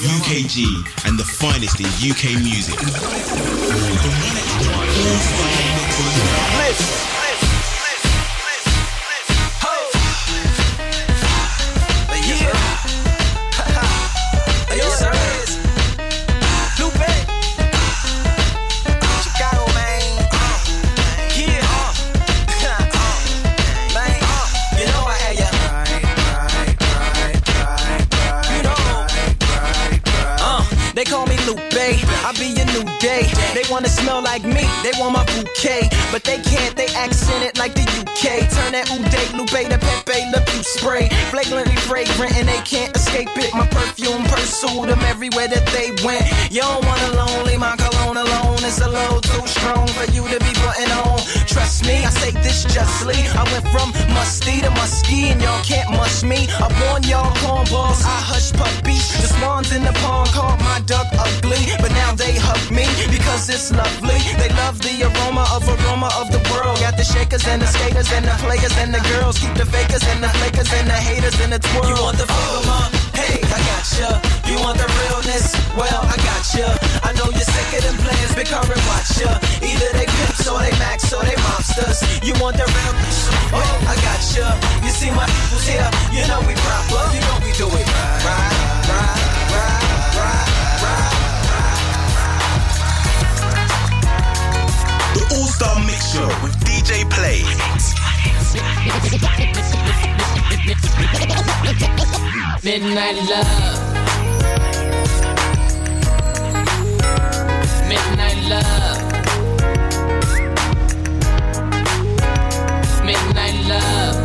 UKG, and the finest in UK music. The want my bouquet. But they can't, they accent it like the UK. Turn that Uday Lupe to Pepe Le Pew spray. Flagrantly fragrant and they can't escape it. My perfume pursued them everywhere that they went. You don't want is a little too strong for you to be putting on. Trust me, I say this justly. I went from musty to musky and y'all can't mush me. I warn y'all cornballs, I hush puppies. The swans in the pond called my duck ugly, but now they hug me because it's lovely. They love the aroma of aroma of the world. Got the shakers and the skaters and the players and the girls. Keep the fakers and the flakers and the haters in the twirl. You want the flavor, ma? Hey, I got ya. You want the realness? Well, I got ya. I know you're sick of them players, big current watch ya. Either they pimps or they max or they mobsters. You want the realness? Oh, I got ya. You see my people's here, you know we proper. You know we do it right, right, The All Star Mix Show with DJ Play. Midnight love. Midnight love. Midnight love.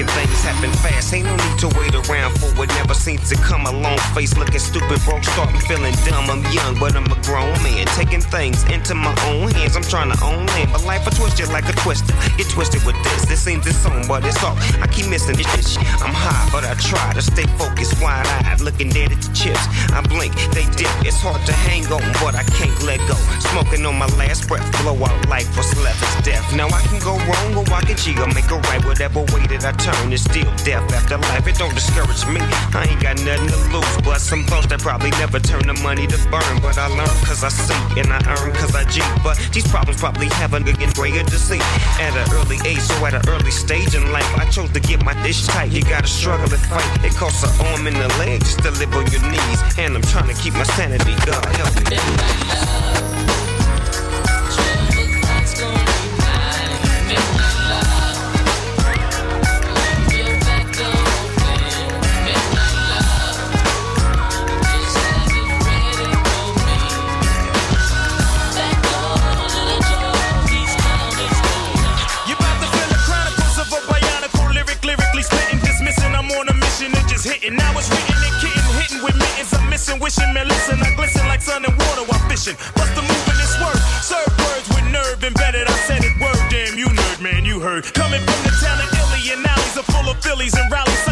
Making things happen fast. Ain't no need to wait around for what never seems to come. along. face looking stupid, broke, starting feeling dumb. I'm young, but I'm a grown man. Taking things into my own hands. I'm trying to own land, but life a twisted like a twister. Get twisted with this. This seems it's on, but it's off. I keep missing this shit. I'm high, but I try to stay focused, wide eyed, looking dead at the chips. I blink, they dip. It's hard to hang on, but I can't let go. Smoking on my last breath, blow out life, what's left is death. Now I can go wrong or I can cheat or make a right. Whatever way that I turn, it's still death after life. It don't discourage me. I ain't got nothing to lose, but some thoughts that probably never turn the money to burn. But I learn cause I see, and I earn cause I G. But these problems probably haven't get greater to see. At an early age, so at an early stage in life, I chose to get my dish tight. You gotta struggle and fight. It costs an arm and a leg just to live on your knees. And I'm trying to keep my sanity, God help me. Wishing, man, listen. I glisten like sun and water while fishing. Bust the move in this word. Serve words with nerve embedded. I said it word, damn, you nerd, man, you heard. Coming from the town of Illy and alleys are full of Phillies and rallies.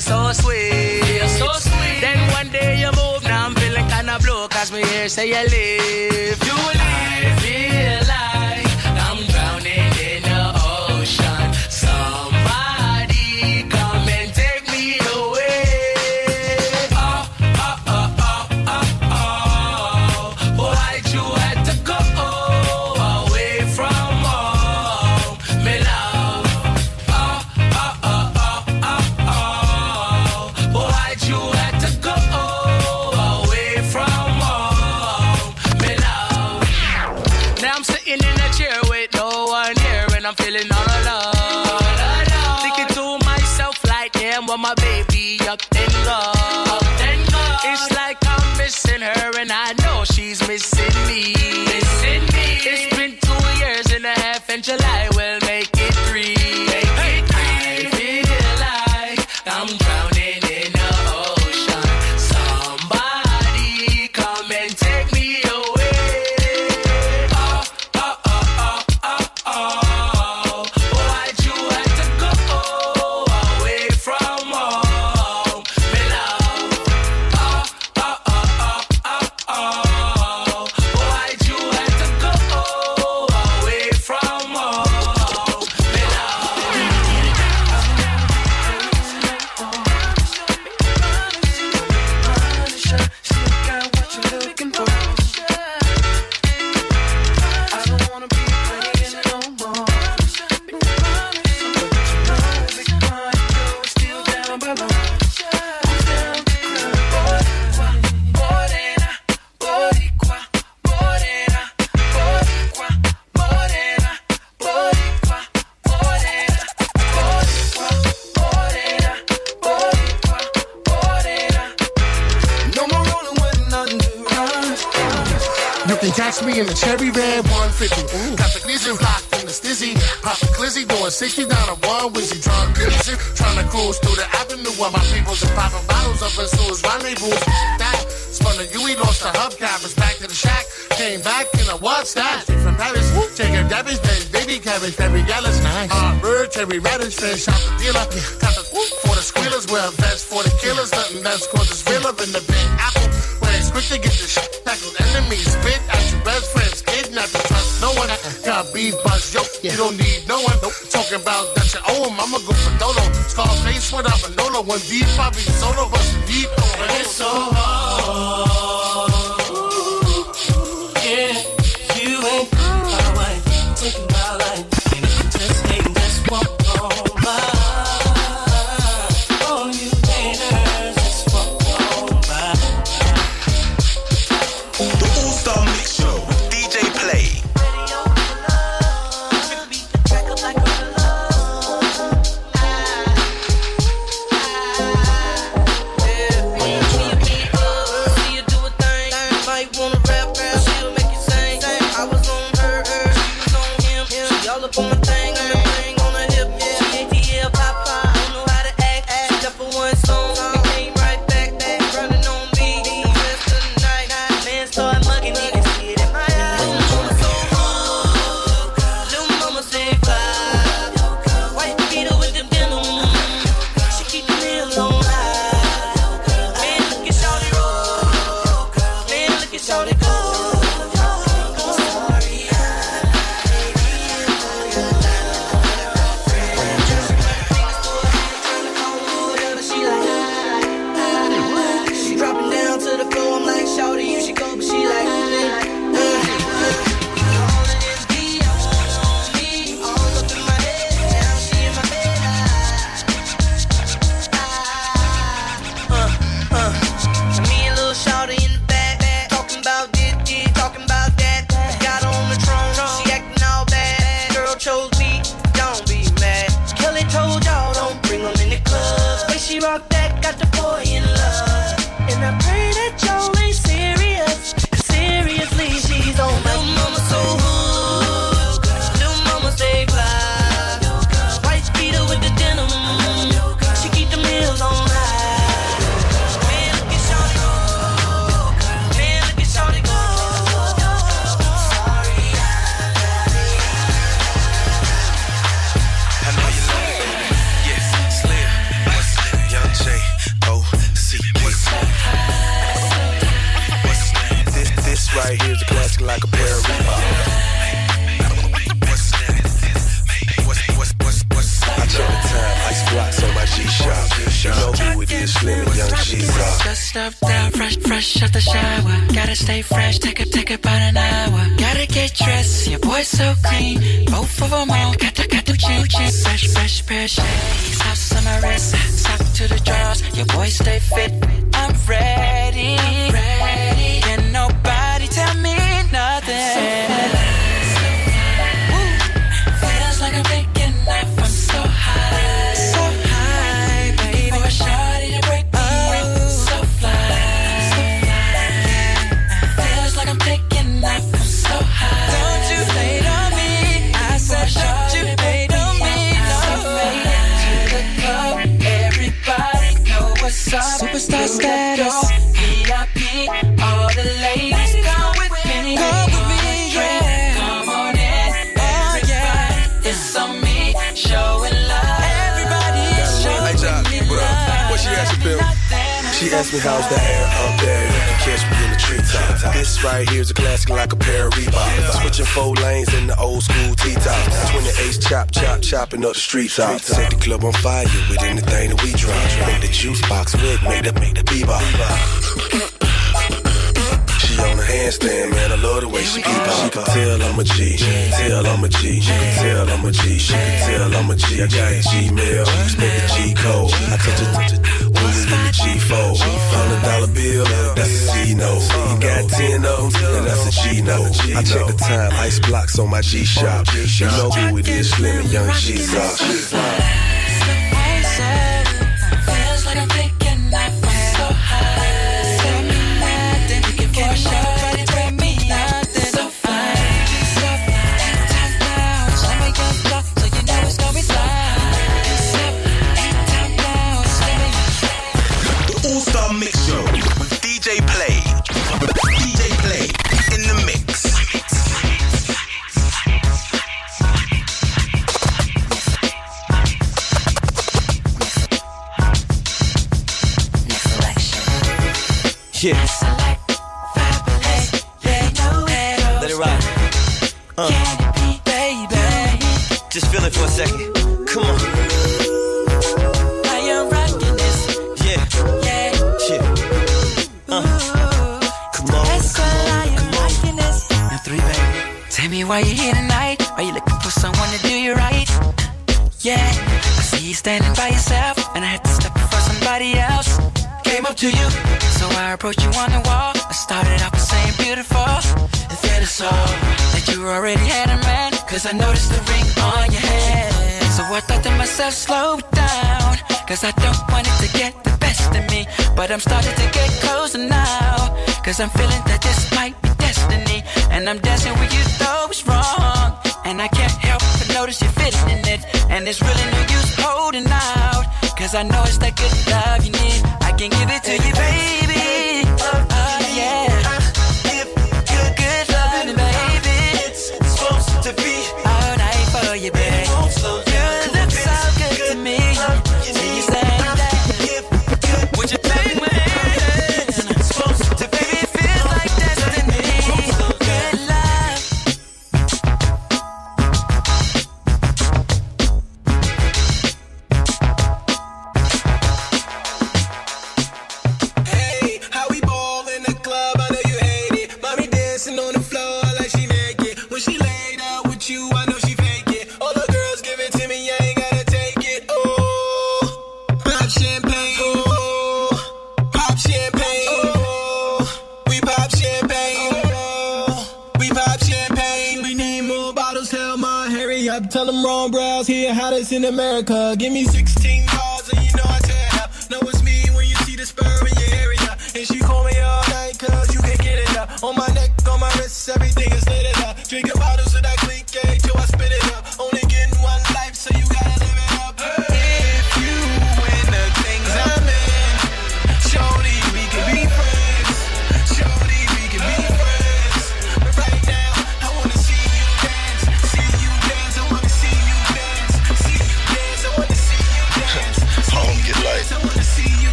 feel so sweet. Feel so sweet. Then one day you move, now I'm feeling kinda blue, cause me here say you live. Paris. Woo. Take a garbage bag, baby cabbage, baby gallus. Nice. Uh, bird, cherry, radish, fish, out the dealer. Got the for the squealers, well, that's for the killers. Nothing that's cause it's real up in the big apple. When it's quick to get the shit tackled, enemies spit at your best friends, kidnap you, trust no one. Got beef, buzz, yo, yeah. you don't need no one. Nope. Talking about that you owe him, I'ma go for Dodo. Scarface, what I'm a Nolo, one deep, probably solo, but deep. Oh, it's so hard. Up down, fresh, fresh out the shower. Gotta stay fresh, take a, take about an hour. Gotta get dressed, your boy's so clean. Both of them on, got the, got chin, chin. Fresh, fresh pair shades, house on my wrist. Sock to the drawers, your boy stay fit. I'm ready. She asked me how's the air up there. You can catch me in the treetop. This right here's a classic like a pair of Reeboks. Switching four lanes in the old school T-top. 28 chop, chop, chopping up the street top. Set the club on fire with anything that we drop. Make the juice box wet, make the, make the bebop. She on a handstand, man. I love the way she bebop. She can tell I'm a G. She can tell I'm a G. She can tell I'm a G. She can tell I'm a G. I got a Gmail. Expect the G code. I touch it, touch it. G4. Hundred dollar bill, that's a C note. Got ten of them, that's a G note. I check the time, ice blocks on my G shop. You know who it is, Slim and Young G standing by yourself, and I had to step for somebody else. Came up to you, so I approached you on the wall. I started off by saying beautiful, and then I saw that you already had a man. Cause I noticed the ring on your head. So I thought to myself, slow down. Cause I don't want it to get the best of me. But I'm starting to get closer now. Cause I'm feeling that this might be destiny. And I'm dancing with you, though it's wrong. And I can't help notice you're fitting in it. And there's really no use holding out. Cause I know it's that good love you need. I can give it to you, baby. Oh, yeah. America.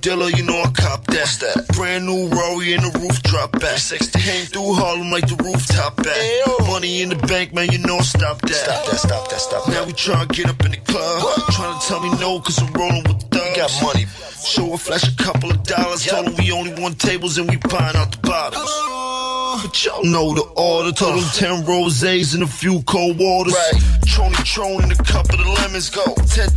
Dealer, you know I cop that. What's that? Brand new Rory in the roof drop back. 60 came through Harlem like the rooftop back. Money in the bank, man, you know stop that. Stop that, stop that, stop that. Now we tryna get up in the club. Trying to tell me no, cause I'm rolling with thugs. got money. Show a flash a couple of dollars. Told them we only want tables and we buying out the bottles. But y'all know the order. Told them 10 rosés and a few cold waters. Right. Trony Tron and a couple of lemons. Go. $10,000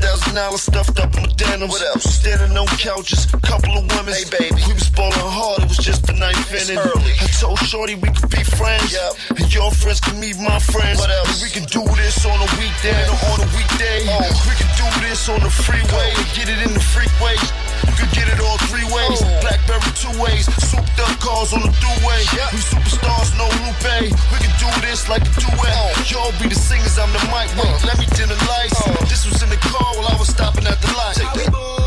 stuffed up in my denims. What else? Standing on couches, couple of women. Hey, baby. We was ballin' hard, it was just the ninth inning. Early. I told Shorty we could be friends. Yep. And your friends can meet my friends. What else? And we can do this on a weekday or on a weekday. Oh. We can do this on the freeway and get it in the freeway. You can get it all three ways. Oh. Blackberry two ways. Souped up cars on the throughway. We superstars, no Lupe. We can do this like a duet. Oh. Y'all be the singers, I'm the mic. Wait, let me dim the lights. This was in the car while I was stopping at the light.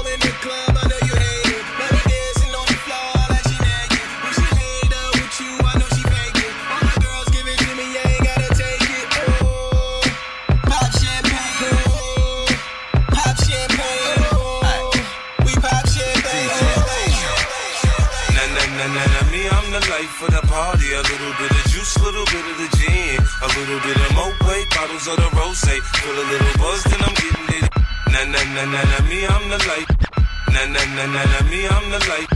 A little bit of juice, a little bit of the gin. A little bit of Moet, bottles of the rose. Feel a little buzz, then I'm getting it. Nah, nah, nah, nah, nah, me, I'm the light. Nah, nah, nah, nah, nah, me, I'm the light.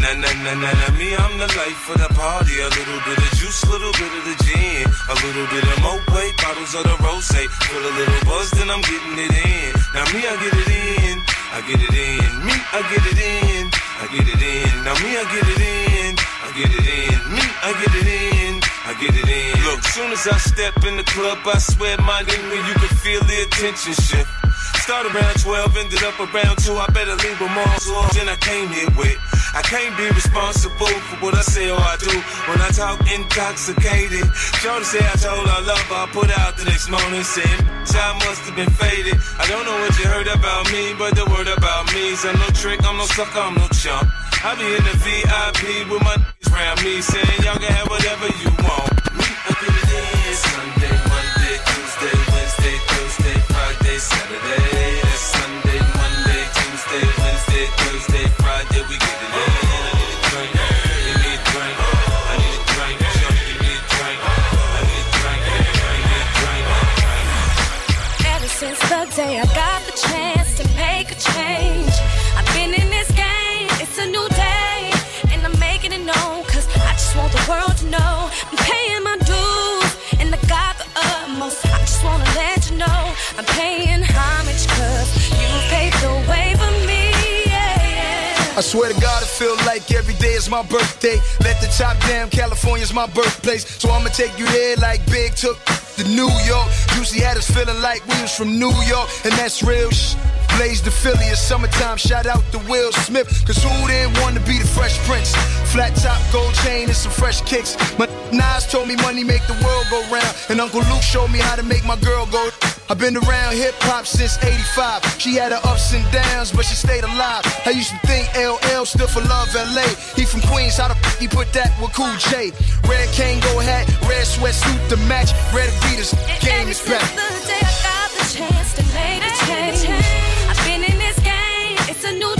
Nah, nah, nah, nah, nah, me, I'm the life of the party. A little bit of juice, little bit of the gin. A little bit of Moet, bottles of the rose. Feel a little buzz, then I'm getting it in. Now me, I get it in. I get it in. Me, I get it in. I get it in. Now me, I get it in. Get it in. Me, I get it in. I get it in. Look, soon as I step in the club, I swear my nigga, you can feel the attention shift. Start around 12, ended up around 2. I better leave with more sauce than I came here with. I can't be responsible for what I say or I do when I talk intoxicated. Shorty say I told her love I put out the next morning saying, I must have been faded. I don't know what you heard about me, but the word about me is I'm no trick, I'm no sucker, I'm no chump. I be in the VIP with my niggas around me saying y'all can have whatever you want. Get it in Sunday, Monday, Tuesday, Wednesday, Thursday, Friday, Saturday. Swear to God, it feel like every day is my birthday. Let the top down, California's my birthplace. So I'ma take you there like Big took to New York. Juicy had us feeling like we was from New York, and that's real sh. Blaze the Philly, it's summertime. Shout out to Will Smith, cause who didn't want to be the Fresh Prince? Flat top, gold chain, and some fresh kicks. My Nas told me money make the world go round, and Uncle Luke showed me how to make my girl go. I've been around hip hop since 85. She had her ups and downs, but she stayed alive. I used to think LL stood for Love LA. He from Queens, how the f he put that with Cool J? Red Kangol hat, red sweatsuit to match, red Adidas, game is back. The day I got the chance to make a change. I've been in this game, it's a new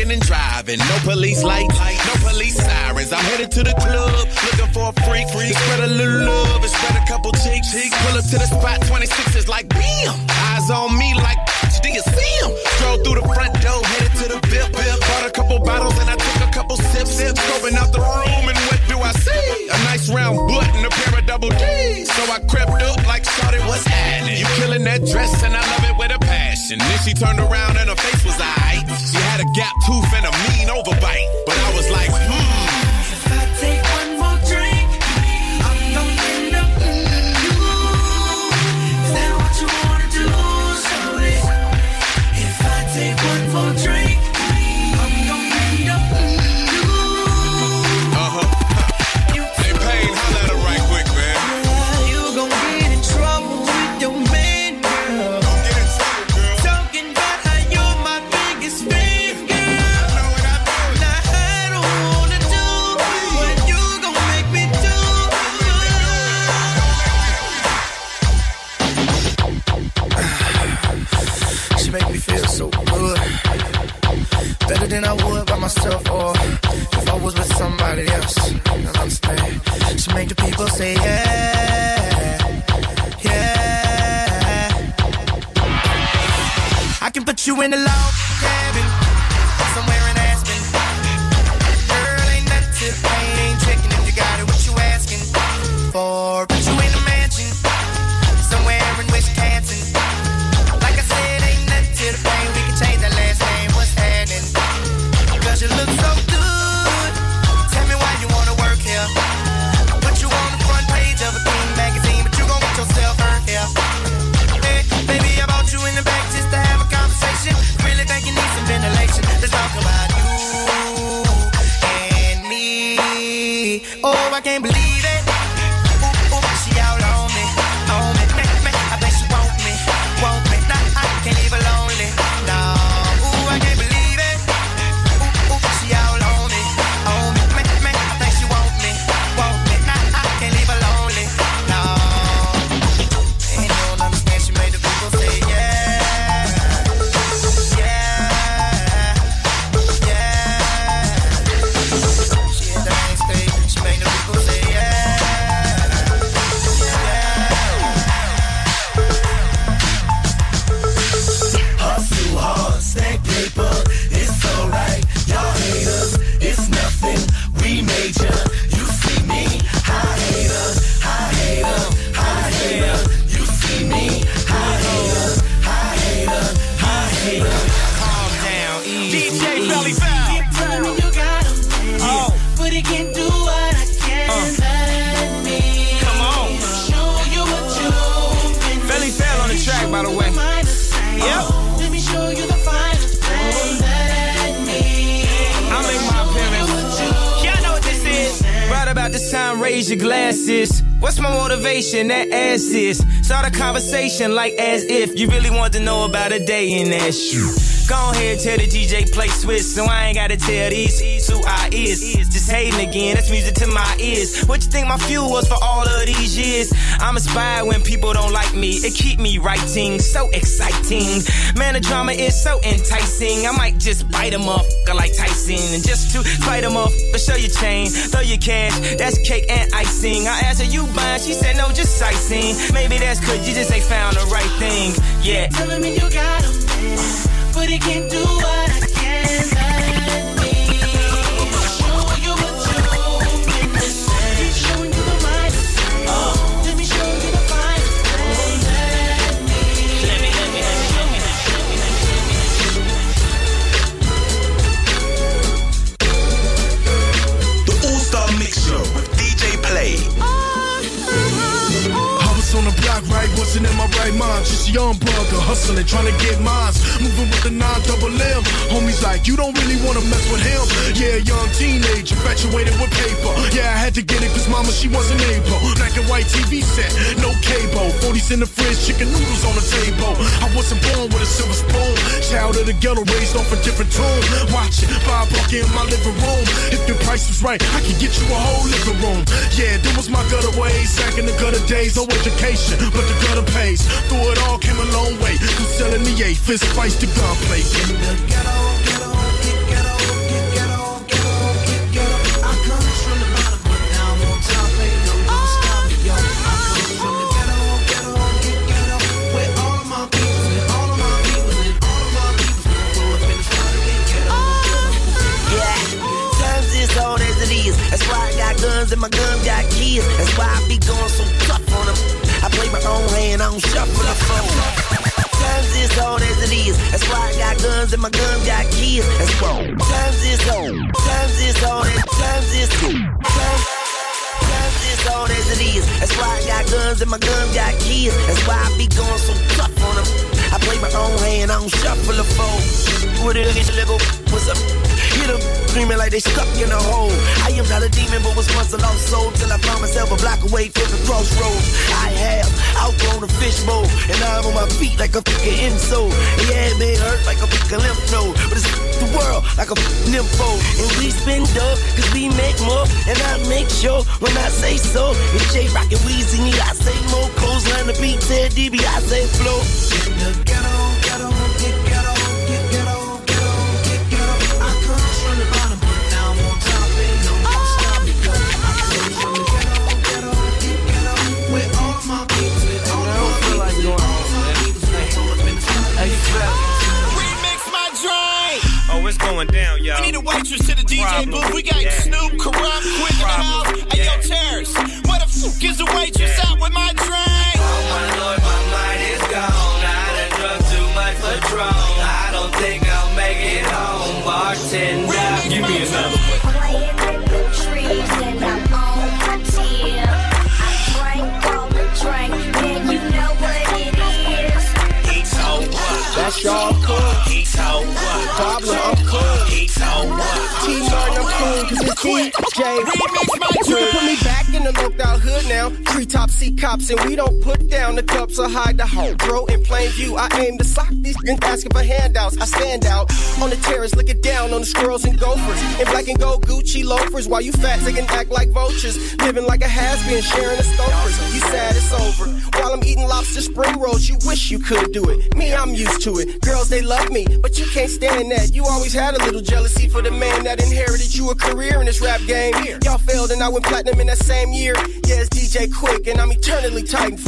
drinking and driving. No police lights, no police sirens. I'm headed to the club, looking for a freak. freak. Spread a little love and spread a couple cheeks. Pull up to the spot, 26 is like bam. Eyes on me like, do you see him? Stroll through the front door, headed to the VIP. Bought a couple bottles and I took a couple sips. Scoping out the room and what do I see? A nice round butt and a pair of double D's. So I crept up like, shawty, what's happening? You killing that dress and I love it with a passion. Then she turned around and her face. Had a gap tooth and a mean overbite. myself or if I was with somebody else. Understand? to make the people say yeah, yeah. I can put you in a. I can't believe it. Your glasses. What's my motivation? That ass is. Start a conversation like as if you really want to know about a day in that shoe. Go ahead, tell the DJ play Swizz, so I ain't gotta tell these E's who I is. Just hating again, that's music to my ears. What you think my fuel was for all of these years? I'm inspired when people don't like me. It keep me writing, so exciting. Man, the drama is so enticing. I might just bite him up like Tyson, and just to fight him up, but show your chain, throw your cash. That's cake and icing. I asked her, you buying? She said, no, just sightseeing. Maybe that's cause you just ain't found the right thing. Yeah. Telling me you got him, but he can't do what I can. Wasn't in my right mind. Just a young brother hustling, trying to get mines. Moving with the nine double M. Homies like, you don't really wanna mess with him. Yeah, young teenage, infatuated with paper. Yeah, I had to get it cause mama, she wasn't able. Black and white TV set, no cable. 40s in the fridge, chicken noodles on the table. I wasn't born with a silver spoon. Child of the ghetto, raised off a different tune. Watch it, five buck in my living room. If the price was right, I could get you a whole living room. Yeah, that was my gutter ways. Back in the gutter days, no education, but the gutter pays. Through it all, came a long way. Selling the eight, fist fights to gunplay. In the ghetto, guns and my guns got keys. That's why I be going so tough on them. I play my own hand, I don't shuffle the phone. Times is hard as it is. That's why I got guns and my guns got keys. That's why times is hard. Times is hard. Times is times. Times is hard as it is. That's why I got guns and my guns got keys. That's why I be going so tough on them. I play my own hand, I don't shuffle the phone. What it is, Lego? What's up? Hit them screaming like they stuck in a hole. I am but was a lost soul till I found myself a block away from the crossroads. I have outgrown a fishbowl, and now I'm on my feet like a fucking insole. Yeah, it may hurt like a fucking lymph node, but it's the world like a fucking nympho. And we spin dough, cause we make more, and I make sure when I say so. It's Jay Rock and Weezy, me, I say more. Close line the beat, Ted DB, I say flow. In the ghetto, going down, y'all. We need a waitress to the DJ Problem. booth. We got yeah. Snoop, Kurupt, Quik in the house. Hey, yo, Terrence. What the fuck is the waitress yeah. out with my drink? Oh, my Lord, my mind is gone. I done drunk too much Patron. I don't think I'll make it home, bartender. J. You can now. Treetop see cops and we don't put down the cups or hide the hoe. Bro, in plain view, I aim to sock these and asking for handouts. I stand out on the terrace, looking down on the squirrels and gophers. In black and gold Gucci loafers, while you fat and act like vultures. Living like a has-been, sharing the stokers. You sad it's over. While I'm eating lobster spring rolls, you wish you could do it. Me, I'm used to it. Girls, they love me, but you can't stand that. You always had a little jealousy for the man that inherited you a career in this rap game. Y'all failed and I went platinum in that same year. Yeah, it's Quik and I'm eternally tight.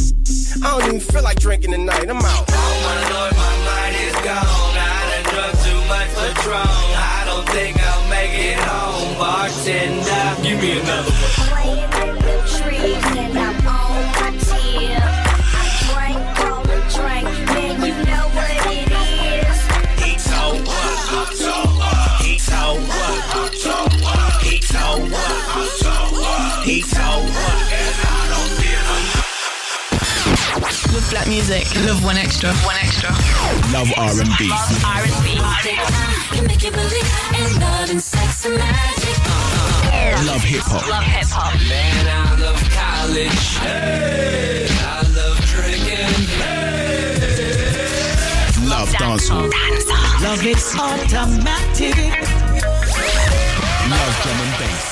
I don't even feel like drinking tonight. I'm out. Music, love 1Xtra. One extra. Love R&B. Love R&B. Can make you believe in love and sex and magic. Love hip hop. Love hip hop. Man, I love college. Hey, I love drinking. Love dancehall. Love it's automatic. Love drum and bass.